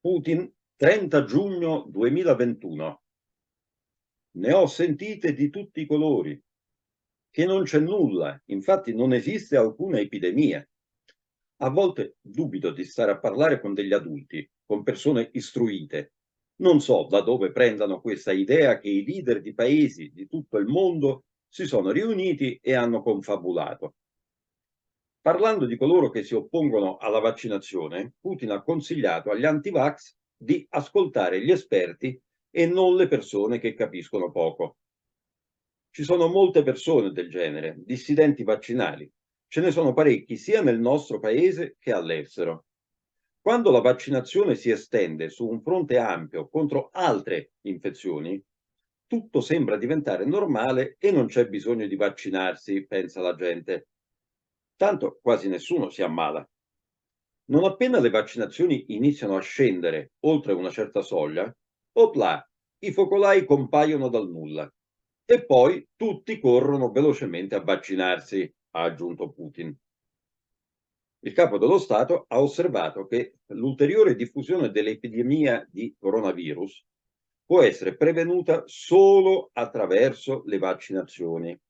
Putin, 30 giugno 2021. Ne ho sentite di tutti i colori, che non c'è nulla, infatti non esiste alcuna epidemia. A volte dubito di stare a parlare con degli adulti, con persone istruite. Non so da dove prendano questa idea che i leader di paesi di tutto il mondo si sono riuniti e hanno confabulato. Parlando di coloro che si oppongono alla vaccinazione, Putin ha consigliato agli anti-vax di ascoltare gli esperti e non le persone che capiscono poco. Ci sono molte persone del genere, dissidenti vaccinali. Ce ne sono parecchi sia nel nostro paese che all'estero. Quando la vaccinazione si estende su un fronte ampio contro altre infezioni, tutto sembra diventare normale e non c'è bisogno di vaccinarsi, pensa la gente. Tanto quasi nessuno si ammala. Non appena le vaccinazioni iniziano a scendere oltre una certa soglia, opla, i focolai compaiono dal nulla. E poi tutti corrono velocemente a vaccinarsi, ha aggiunto Putin. Il capo dello Stato ha osservato che l'ulteriore diffusione dell'epidemia di coronavirus può essere prevenuta solo attraverso le vaccinazioni